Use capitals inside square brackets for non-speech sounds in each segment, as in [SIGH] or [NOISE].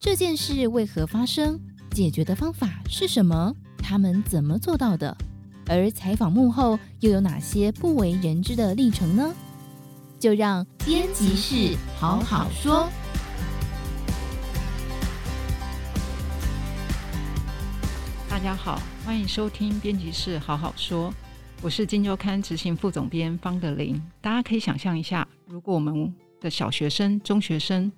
这件事为何发生？解决的方法是什么？他们怎么做到的？而采访幕后又有哪些不为人知的历程呢？就让编辑室好好说。大家好，欢迎收听编辑室好好说，我是金周刊执行副总编方德林。大家可以想象一下，如果我们的小学生、中学生、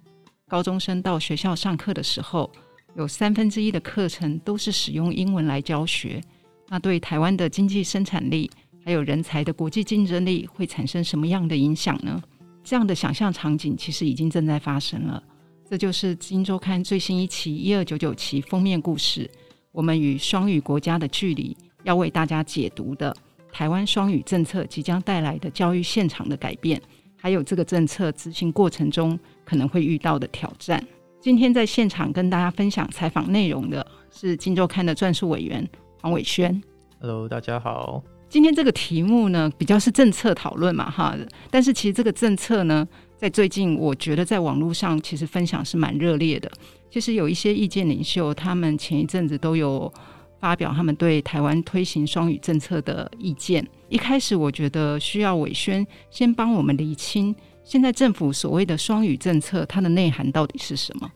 高中生到学校上课的时候，有三分之一的课程都是使用英文来教学，那对台湾的经济生产力还有人才的国际竞争力会产生什么样的影响呢？这样的想象场景其实已经正在发生了。这就是金周刊最新一期一二九九期封面故事。我们与双语国家的距离，要为大家解读的台湾双语政策即将带来的教育现场的改变，还有这个政策执行过程中可能会遇到的挑战。今天在现场跟大家分享采访内容的是《金周刊》的撰述委员黄伟轩。Hello，大家好。今天这个题目呢，比较是政策讨论嘛，哈。但是其实这个政策呢，在最近我觉得在网络上其实分享是蛮热烈的。其实有一些意见领袖，他们前一阵子都有发表他们对台湾推行双语政策的意见。一开始我觉得需要伟轩先帮我们厘清，现在政府所谓的双语政策，它的内涵到底是什么？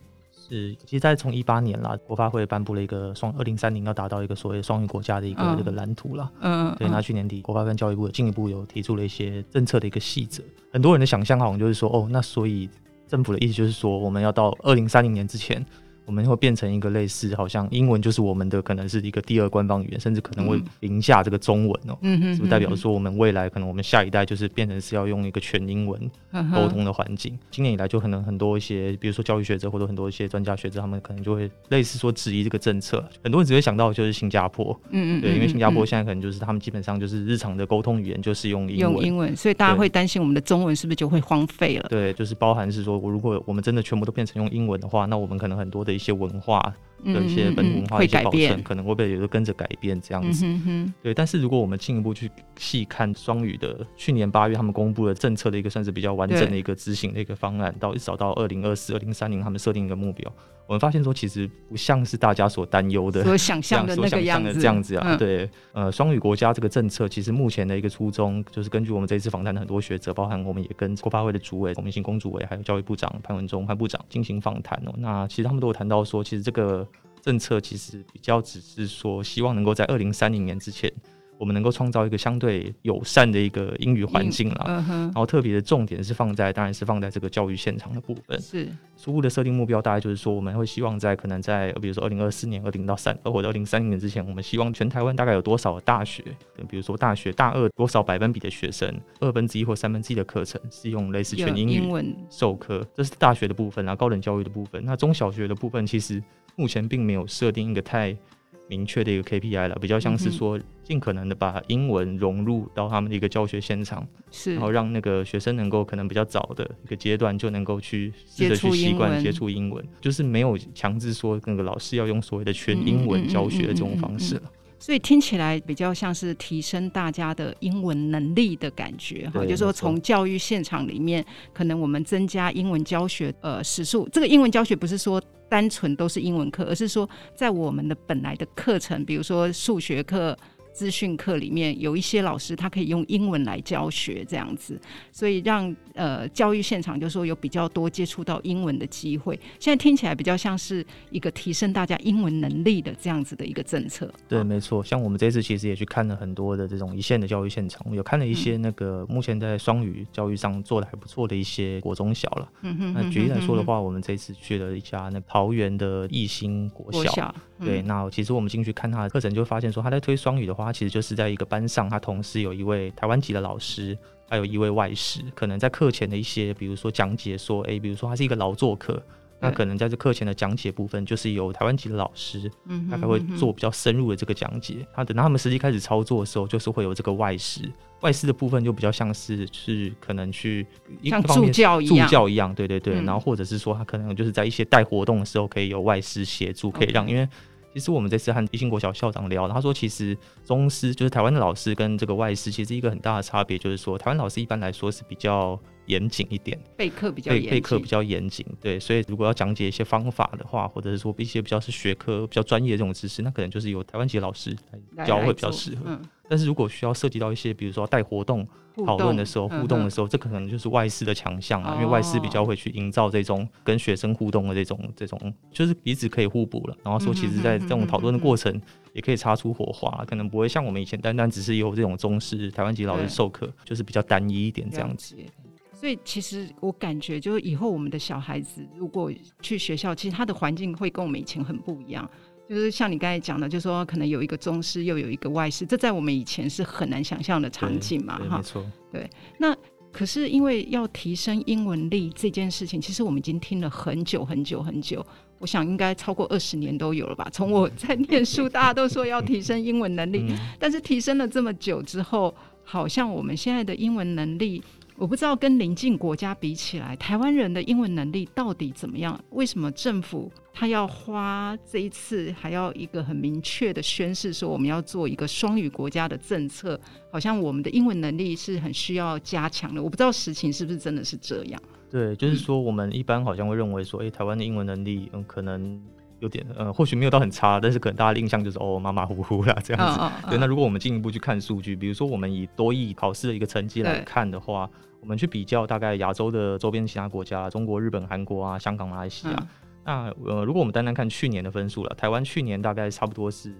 是，其实在从一八年啦，国发会颁布了一个双二零三零要达到一个所谓双语国家的一个这个蓝图啦。嗯，对。那去年底，国发跟教育部进一步有提出了一些政策的一个细则。很多人的想象好像就是说，哦，那所以。政府的意思就是说，我们要到二零三零年之前，我们会变成一个类似，好像英文就是我们的可能是一个第二官方语言，甚至可能会凌驾这个中文哦、喔。嗯哼，是不是代表说我们未来可能我们下一代就是变成是要用一个全英文沟通的环境？今年以来就可能很多一些，比如说教育学者或者很多一些专家学者，他们可能就会类似说质疑这个政策。很多人只会想到就是新加坡，嗯嗯，对，因为新加坡现在可能就是他们基本上就是日常的沟通语言就是用英文，用英文，所以大家会担心我们的中文是不是就会荒废了？对，就是包含是说，我如果我们真的全部都变成用英文的话，那我们可能很多的一些文化。的一些本土文化的一些保存，可能会不会也都跟着改变这样子？对。但是如果我们进一步去细看双语的，去年八月他们公布的政策的一个算是比较完整的一个执行的一个方案，到一直到二零二四、二零三零，他们设定一个目标，我们发现说其实不像是大家所担忧的、所想象的那个样子。这样子啊，对。呃，双语国家这个政策，其实目前的一个初衷，就是根据我们这一次访谈的很多学者，包含我们也跟国发会的主委龚明鑫公主委，还有教育部长潘文忠潘部长进行访谈哦。那其实他们都有谈到说，其实这个。政策其实比较只是说，希望能够在二零三零年之前，我们能够创造一个相对友善的一个英语环境啦。然后特别的重点是放在，当然是放在这个教育现场的部分。是初步的设定目标，大概就是说，我们会希望在可能在，比如说二零二四年、二零到三，或者二零三零年之前，我们希望全台湾大概有多少大学，比如说大学大二多少百分比的学生，二分之一或三分之一的课程是用类似全英语授课，这是大学的部分，然后高等教育的部分。那中小学的部分其实。目前并没有设定一个太明确的一个 KPI 了，比较像是说尽可能的把英文融入到他们的一个教学现场，是，然后让那个学生能够可能比较早的一个阶段就能够去试着去习惯接触英文，就是没有强制说那个老师要用所谓的全英文教学的这种方式了。所以听起来比较像是提升大家的英文能力的感觉哈，就是说从教育现场里面，可能我们增加英文教学呃时数，这个英文教学不是说。单纯都是英文课，而是说在我们的本来的课程，比如说数学课。资讯课里面有一些老师，他可以用英文来教学，这样子，所以让呃教育现场就说有比较多接触到英文的机会。现在听起来比较像是一个提升大家英文能力的这样子的一个政策。对，没错。像我们这次其实也去看了很多的这种一线的教育现场，有看了一些那个目前在双语教育上做的还不错的一些国中小了。嗯哼。那举例来说的话，我们这次去了一家那桃园的艺兴国小。国小嗯、对，那其实我们进去看他的课程，就发现说他在推双语的话。他其实就是在一个班上，他同时有一位台湾籍的老师，还有一位外师。可能在课前的一些，比如说讲解说，哎，比如说他是一个劳作课，那可能在这课前的讲解部分，就是由台湾籍的老师，嗯，大概会做比较深入的这个讲解。他等到他们实际开始操作的时候，就是会有这个外师，外师的部分就比较像是是可能去像助教一样，助教一样，对对对。然后或者是说，他可能就是在一些带活动的时候，可以有外师协助，可以让因为。其实我们这次和一兴国小校长聊，他说，其实中师就是台湾的老师跟这个外师，其实一个很大的差别就是说，台湾老师一般来说是比较严谨一点，备课比较备备课比较严谨。对，所以如果要讲解一些方法的话，或者是说一些比较是学科比较专业的这种知识，那可能就是由台湾籍老师来教会比较适合。嗯，但是如果需要涉及到一些，比如说带活动讨论的时候，互动的时候，这可能就是外师的强项啊，因为外师比较会去营造这种跟学生互动的这种这种，就是彼此可以互补了。然后说，其实在这种讨论的过程，也可以擦出火花，可能不会像我们以前单单只是由这种中式台湾籍老师授课，就是比较单一一点这样子。所以其实我感觉，就是以后我们的小孩子如果去学校，其实他的环境会跟我们以前很不一样。就是像你刚才讲的，就是说可能有一个中师，又有一个外师，这在我们以前是很难想象的场景嘛，哈。没错。对。那可是因为要提升英文力这件事情，其实我们已经听了很久很久很久，我想应该超过二十年都有了吧。从我在念书，大家都说要提升英文能力，但是提升了这么久之后，好像我们现在的英文能力。我不知道跟邻近国家比起来，台湾人的英文能力到底怎么样？为什么政府他要花这一次还要一个很明确的宣示，说我们要做一个双语国家的政策？好像我们的英文能力是很需要加强的。我不知道实情是不是真的是这样？对，就是说我们一般好像会认为说，哎、欸，台湾的英文能力嗯可能。有点呃，或许没有到很差，但是可能大家的印象就是哦，马马虎虎啦这样子。Oh, oh, oh. 对，那如果我们进一步去看数据，比如说我们以多益考试的一个成绩来看的话，我们去比较大概亚洲的周边其他国家，中国、日本、韩国啊、香港、马来西亚。嗯、那呃，如果我们单单看去年的分数了，台湾去年大概差不多是。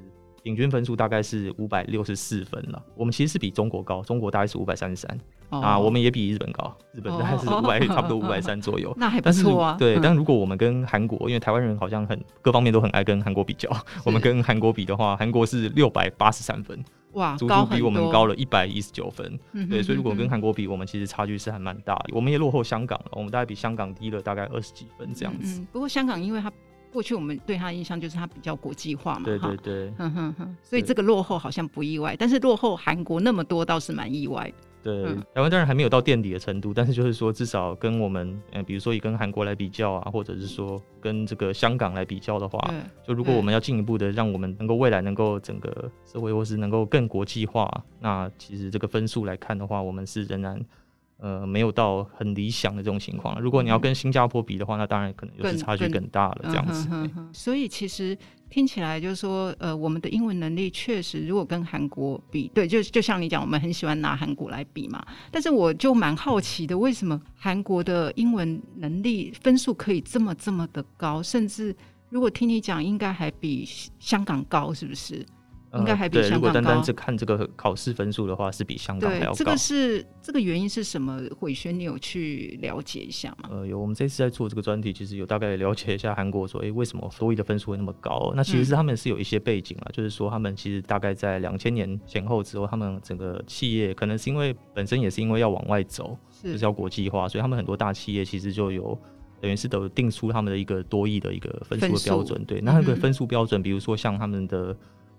平均分数大概是五百六十四分了，我们其实是比中国高，中国大概是五百三十三啊，我们也比日本高，日本大概是五百，[LAUGHS] 差不多五百三左右。那还不错啊。对，但如果我们跟韩国，因为台湾人好像很各方面都很爱跟韩国比较，我们跟韩国比的话，韩国是六百八十三分，哇，足足比我们高了一百一十九分。对，所以如果跟韩国比，我们其实差距是还蛮大的，我们也落后香港了，我们大概比香港低了大概二十几分这样子。不过香港因为它。过去我们对他的印象就是他比较国际化嘛，对对对，哼哼哼，所以这个落后好像不意外，但是落后韩国那么多倒是蛮意外。对，台湾当然还没有到垫底的程度，但是就是说至少跟我们，嗯，比如说以跟韩国来比较啊，或者是说跟这个香港来比较的话，就如果我们要进一步的让我们能够未来能够整个社会或是能够更国际化，那其实这个分数来看的话，我们是仍然。呃，没有到很理想的这种情况。如果你要跟新加坡比的话，那当然可能就是差距更大了，这样子。嗯、所以其实听起来就是说，呃，我们的英文能力确实，如果跟韩国比，对，就就像你讲，我们很喜欢拿韩国来比嘛。但是我就蛮好奇的，为什么韩国的英文能力分数可以这么这么的高？甚至如果听你讲，应该还比香港高，是不是？应该还比香港高。对，如果单单是看这个考试分数的话，是比香港还要高。这个是这个原因是什么？玮轩，你有去了解一下吗？呃，有。我们这次在做这个专题，其实有大概了解一下韩国说，哎，为什么多益的分数会那么高？那其实是他们是有一些背景啊，嗯、就是说他们其实大概在两千年前后之后，他们整个企业可能是因为本身也是因为要往外走，是就是要国际化，所以他们很多大企业其实就有等于是都定出他们的一个多益的一个分数的标准。数对，那那个分数标准，嗯、比如说像他们的。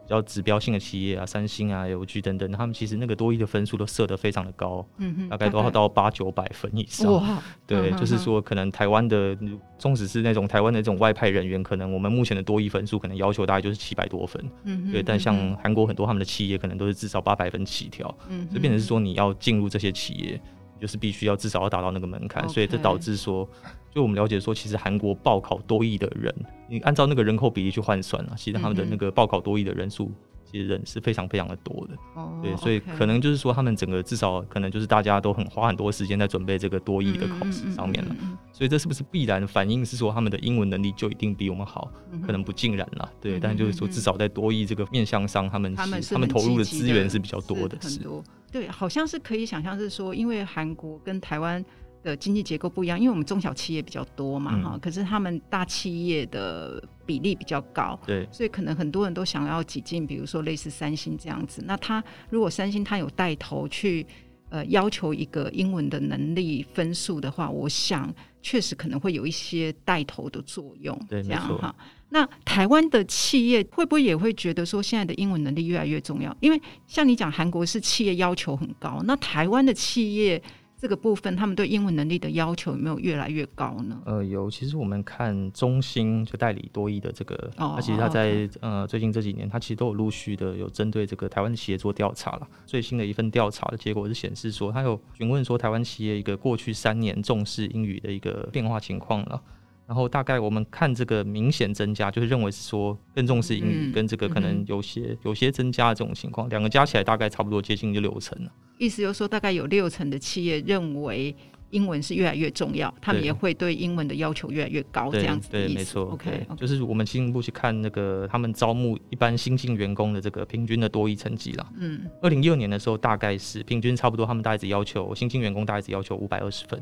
比较指标性的企业啊，三星啊、LG 等等，他们其实那个多益的分数都设得非常的高，嗯，大概都要到八九百分以上。哇，对，嗯、哼就是说可能台湾的，纵使是那种台湾的那种外派人员，可能我们目前的多益分数可能要求大概就是七百多分，嗯哼，对。但像韩国很多他们的企业可能都是至少八百分起跳，就变成是说你要进入这些企业，就是必须要至少要达到那个门槛.所以这导致说。就我们了解说，其实韩国报考多亿的人，你按照那个人口比例去换算啊，其实他们的那个报考多亿的人数，其实人是非常非常的多的。哦，对，所以可能就是说，他们整个至少可能就是大家都很花很多时间在准备这个多亿的考试上面了。所以这是不是必然反映是说他们的英文能力就一定比我们好？可能不尽然了。对，但就是说至少在多亿这个面向上，他们他们他们投入的资源是比较多的。很多。对，好像是可以想象是说，因为韩国跟台湾。的经济结构不一样，因为我们中小企业比较多嘛，哈、嗯，可是他们大企业的比例比较高，对，所以可能很多人都想要挤进，比如说类似三星这样子。那他如果三星他有带头去呃要求一个英文的能力分数的话，我想确实可能会有一些带头的作用，对，这样哈。那台湾的企业会不会也会觉得说现在的英文能力越来越重要？因为像你讲韩国是企业要求很高，那台湾的企业。这个部分，他们对英文能力的要求有没有越来越高呢？呃，有。其实我们看中兴就代理多益的这个，哦，它其实它在呃最近这几年，它其实都有陆续的有针对这个台湾企业做调查了。最新的一份调查的结果是显示说，它有询问说台湾企业一个过去三年重视英语的一个变化情况了。然后大概我们看这个明显增加，就是认为是说更重视英语，跟这个可能有些、嗯、有些增加的这种情况，两个加起来大概差不多接近就六成了。意思就是说，大概有六成的企业认为英文是越来越重要，他们也会对英文的要求越来越高，这样子的意思。对，没错。OK，就是我们进一步去看那个他们招募一般新进员工的这个平均的多益成绩了。嗯，二零一二年的时候大概是平均差不多，他们大概只要求新进员工大概只要求五百二十分。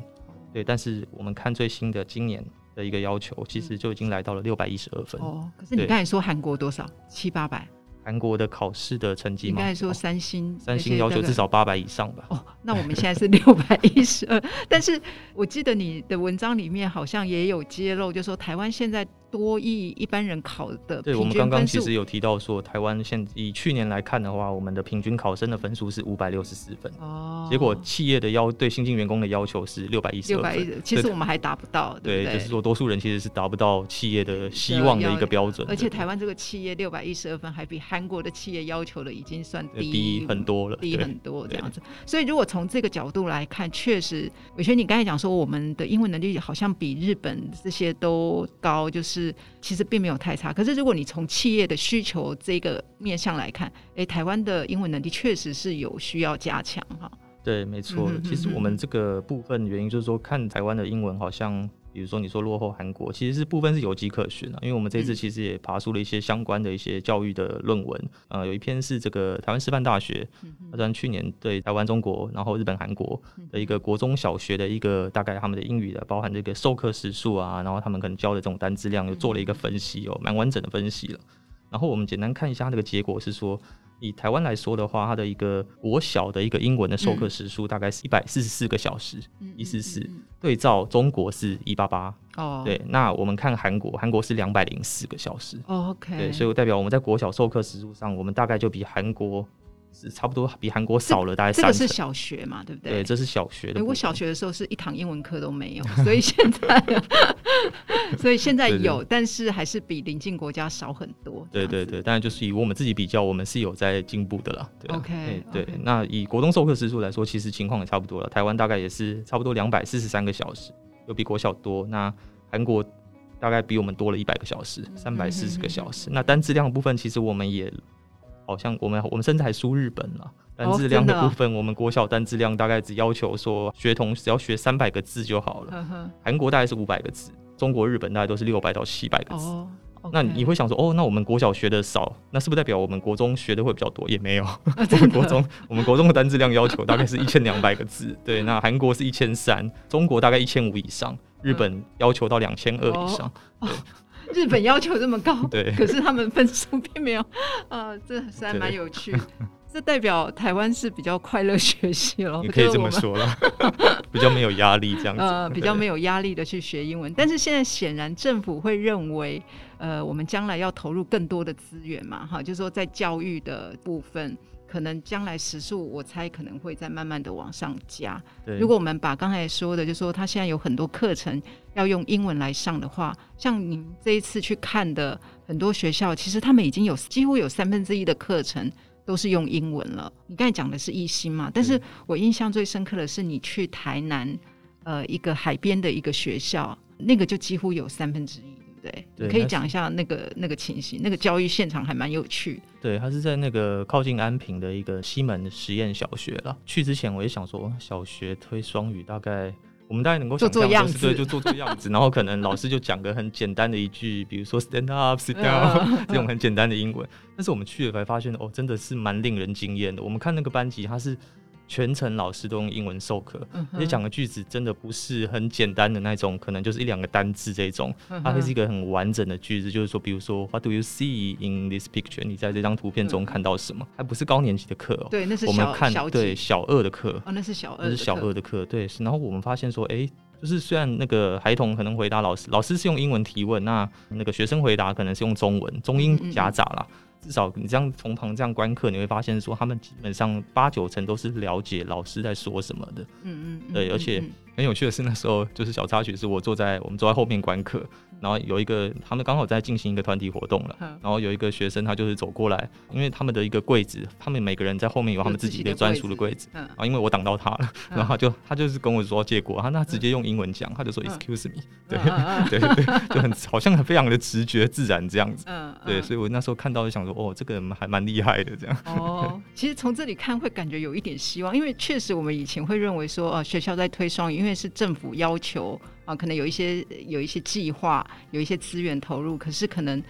对，但是我们看最新的今年。的一个要求，其实就已经来到了六百一十二分。哦，可是你刚才说韩国多少？七八百？韩国的考试的成绩吗？应该说三星，三星要求至少八百以上吧。哦，那我们现在是六百一十二。[LAUGHS] 但是我记得你的文章里面好像也有揭露，就是说台湾现在。多益一般人考的，对，我们刚刚其实有提到说，台湾现以去年来看的话，我们的平均考生的分数是五百六十四分。哦，结果企业的要对新进员工的要求是六百一十二分。六百一，其实我们还达不到，对，对，对，就是说多数人其实是达不到企业的希望的一个标准。而且台湾这个企业六百一十二分，还比韩国的企业要求的已经算低，低很多了，低很多这样子。所以如果从这个角度来看，确实，伟轩，你刚才讲说我们的英文能力好像比日本这些都高，就是其实并。没有太差，可是如果你从企业的需求这个面向来看，诶，台湾的英文能力确实是有需要加强哈。对，没错。嗯、其实我们这个部分原因就是说，看台湾的英文好像。比如说，你说落后韩国，其实是部分是有迹可循的，因为我们这次其实也爬出了一些相关的一些教育的论文，呃，有一篇是这个台湾师范大学，他在去年对台湾、中国，然后日本、韩国的一个国中小学的一个大概他们的英语的，包含这个授课时数啊，然后他们可能教的这种单字量，又做了一个分析哦，蛮完整的分析了。然后我们简单看一下它这个结果是说。以台湾来说的话，它的一个国小的一个英文的授课时数大概是一百四十四个小时，一四四，对照中国是一八八。哦，对，那我们看韩国，韩国是两百零四个小时。哦，OK。对，所以代表我们在国小授课时数上，我们大概就比韩国。是差不多比韩国少了大概三。这个是小学嘛，对不对？对，这是小学的。我小学的时候是一堂英文课都没有，[LAUGHS] 所以现在，[LAUGHS] 所以现在有，但是还是比邻近国家少很多。对对对，当然就是以我们自己比较，我们是有在进步的啦。对 OK，对，那以国中授课时数来说，其实情况也差不多了。台湾大概也是差不多两百四十三个小时，有比国小多。那韩国大概比我们多了一百个小时，三百四十个小时。那单质量的部分，其实我们也。好像我们我们甚至还输日本了，单字量的部分，我们国小单字量大概只要求说学童只要学三百个字就好了。韩国大概是五百个字，中国、日本大概都是六百到七百个字。那你会想说，哦，那我们国小学的少，那是不是代表我们国中学的会比较多？也没有，[LAUGHS] 我们国中我们国中的单字量要求大概是一千两百个字，对，那韩国是一千三，中国大概一千五以上，日本要求到两千二以上。对。[LAUGHS] 日本要求这么高，[LAUGHS] 对，可是他们分数并没有，呃，这实在蛮有趣。[LAUGHS] 这代表台湾是比较快乐学习了，[LAUGHS] 你可以这么说了，比较没有压力这样子，呃，比较没有压力的去学英文。但是现在显然政府会认为，呃，我们将来要投入更多的资源嘛，哈，就是说在教育的部分。可能将来时数，我猜可能会再慢慢的往上加。对，如果我们把刚才说的，就是说他现在有很多课程要用英文来上的话，像您这一次去看的很多学校，其实他们已经有几乎有三分之一的课程都是用英文了。你刚才讲的是一心嘛？但是我印象最深刻的是你去台南，呃，一个海边的一个学校，那个就几乎有三分之一。对，对，可以讲一下那个那个情形，那个教育现场还蛮有趣。对，他是在那个靠近安平的一个西门实验小学了。去之前我也想说，小学推双语，大概我们大概能够做做样子，对，就做做样子。[LAUGHS] 然后可能老师就讲个很简单的一句，比如说 stand up, sit [LAUGHS] down [LAUGHS] 这种很简单的英文。但是我们去了才发现，哦，真的是蛮令人惊艳的。我们看那个班级，他是。全程老师都用英文授课，而且讲的句子真的不是很简单的那种，可能就是一两个单字这种，它会是一个很完整的句子。就是说，比如说，What do you see in this picture？你在这张图片中看到什么？还不是高年级的课哦，对，那是我们看对小二的课，哦，那是小二，那是小二的课，对。然后我们发现说，哎。就是虽然那个孩童可能回答老师，老师是用英文提问，那那个学生回答可能是用中文，中英夹杂啦。嗯嗯至少你这样从旁这样观课，你会发现说他们基本上八九成都是了解老师在说什么的。嗯嗯，对，而且很有趣的是那时候就是小插曲，是我坐在我们坐在后面观课，然后有一个他们刚好在进行一个团体活动了，然后有一个学生他就是走过来，因为他们的一个柜子，他们每个人在后面有他们自己的专属的柜子，啊，因为我挡到他了，[LAUGHS] 然后他就他就是跟我说借过，他那直接用英文讲，他就说 excuse me，对 [LAUGHS] 对对，[LAUGHS] 就很好像非常的直觉自然这样子，对，所以我那时候看到就想说。哦，这个人还蛮厉害的，这样。哦，其实从这里看会感觉有一点希望，因为确实我们以前会认为说，呃，学校在推双语，因为是政府要求啊，可能有一些有一些计划，有一些资源投入，可是可能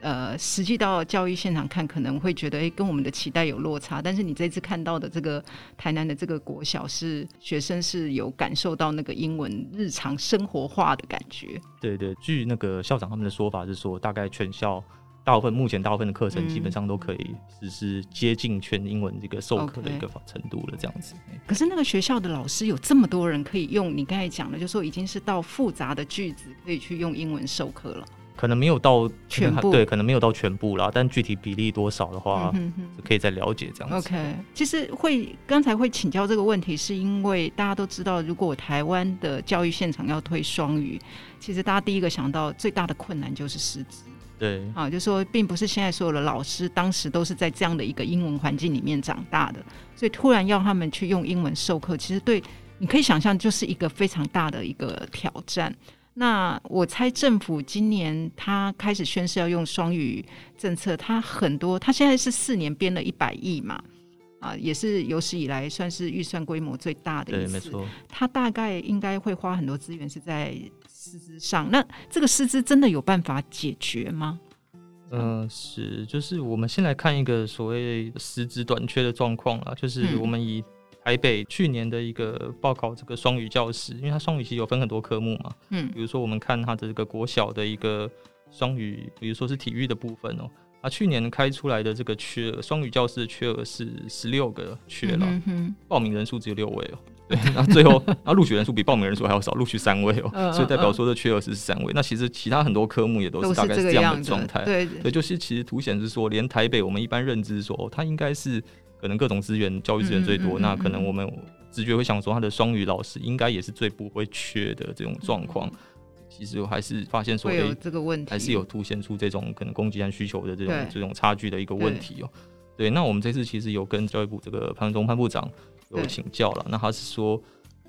呃，实际到教育现场看，可能会觉得，哎，跟我们的期待有落差。但是你这次看到的这个台南的这个国小，是学生是有感受到那个英文日常生活化的感觉。对对，据那个校长他们的说法是说，大概全校。大部分目前大部分的课程基本上都可以实施接近全英文这个授课的一个程度了，这样子。可是那个学校的老师有这么多人可以用，你刚才讲的，就是说已经是到复杂的句子可以去用英文授课了。可能没有到全部，对，可能没有到全部啦，但具体比例多少的话，嗯、哼哼可以再了解这样子。OK，其实会刚才会请教这个问题，是因为大家都知道，如果台湾的教育现场要推双语，其实大家第一个想到最大的困难就是师资。对，啊，就说，并不是现在所有的老师当时都是在这样的一个英文环境里面长大的，所以突然要他们去用英文授课，其实对，你可以想象，就是一个非常大的一个挑战。那我猜政府今年他开始宣示要用双语政策，他很多，他现在是四年编了一百亿嘛，啊，也是有史以来算是预算规模最大的一次。对，没错。他大概应该会花很多资源是在。师资上，那这个师资真的有办法解决吗？嗯、呃，是，就是我们先来看一个所谓师资短缺的状况啊，就是我们以台北去年的一个报考这个双语教师，因为它双语其实有分很多科目嘛，嗯，比如说我们看它的这个国小的一个双语，比如说是体育的部分哦，啊，去年开出来的这个缺额，双语教师的缺额是十六个缺了，嗯哼，报名人数只有六位哦。[LAUGHS] 对，然后最后，然后录取人数比报名人数还要少，录取三位哦，嗯、所以代表说这缺额是三位。嗯、那其实其他很多科目也都是大概是这样的状态。对，对，就是其实凸显是说，连台北我们一般认知说，哦，它应该是可能各种资源、教育资源最多，那可能我们直觉会想说，它的双语老师应该也是最不会缺的这种状况。其实我还是发现说，有这个问题，还是有凸显出这种可能供给和需求的这种这种差距的一个问题哦。对，那我们这次其实有跟教育部这个潘文忠潘部长有请教了，那他是说。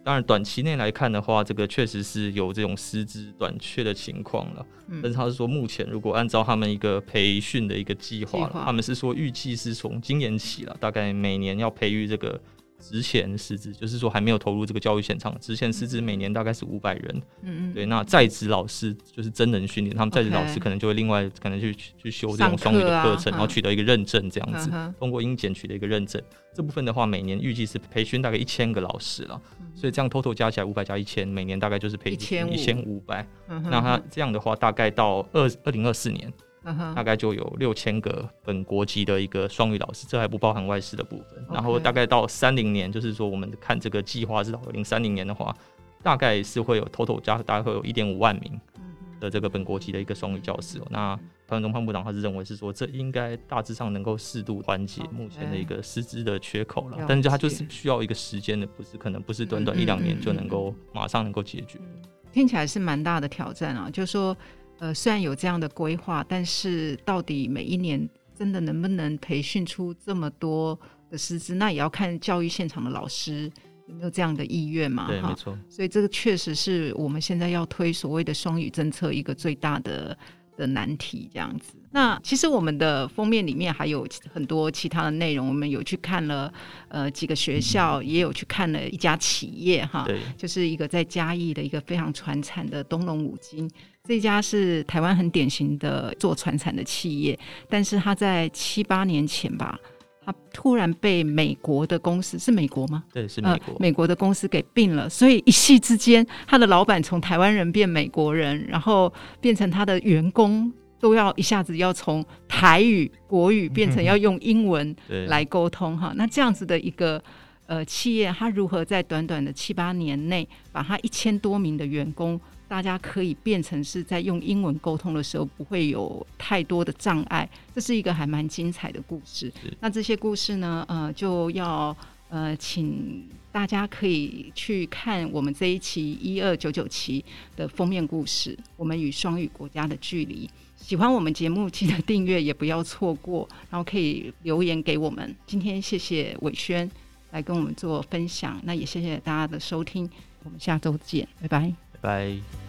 当然，短期内来看的话，这个确实是有这种师资短缺的情况了。嗯、但是他是说，目前如果按照他们一个培训的一个计，划他们是说预计是从今年起了，大概每年要培育这个。之前师资就是说还没有投入这个教育现场，职前师资每年大概是五百人，嗯嗯，对，那在职老师就是真人训练，他们在职老师可能就会另外可能去去修这种双语的课程，啊、然后取得一个认证这样子，嗯、通过英检取得一个认证，这部分的话每年预计是培训大概一千个老师了，所以这样 total 加起来五百加一千，每年大概就是培训一千五。百，那他这样的话大概到二二零二四年。大概就有六千个本国籍的一个双语老师，这还不包含外师的部分。然后大概到三零年，就是说我们看这个计划是到二零三零年的话，大概是会有 total 加，大概会有一点五万名的这个本国籍的一个双语教师。那潘文忠潘部长他是认为是说，这应该大致上能够适度缓解目前的一个师资的缺口了。但是他就是需要一个时间的，不是可能不是短短一两年就能够马上能够解决。听起来是蛮大的挑战啊，就是说。呃，虽然有这样的规划，但是到底每一年真的能不能培训出这么多的师资，那也要看教育现场的老师有没有这样的意愿嘛？对，没错。所以这个确实是我们现在要推所谓的双语政策一个最大的的难题，这样子。那其实我们的封面里面还有很多其他的内容，我们有去看了呃几个学校，也有去看了一家企业，哈，对，就是一个在嘉义的一个非常传产的东龙五金。这家是台湾很典型的做传产的企业，但是它在七八年前吧，他突然被美国的公司，是美国吗？对，是美国。呃，美国的公司给并了，所以一夕之间，他的老板从台湾人变美国人，然后变成他的员工都要一下子要从台语国语变成 [LAUGHS] 要用英文来沟通哈。那这样子的一个呃企业他如何在短短的七八年内，把他一千多名的员工，大家可以变成是在用英文沟通的时候不会有太多的障碍。这是一个还蛮精彩的故事。那这些故事呢，呃，就要呃请大家可以去看我们这一期一二九九期的封面故事《我们与双语国家的距离》。喜欢我们节目，记得订阅，也不要错过。然后可以留言给我们。今天谢谢伟轩来跟我们做分享，那也谢谢大家的收听。我们下周见，拜拜，拜。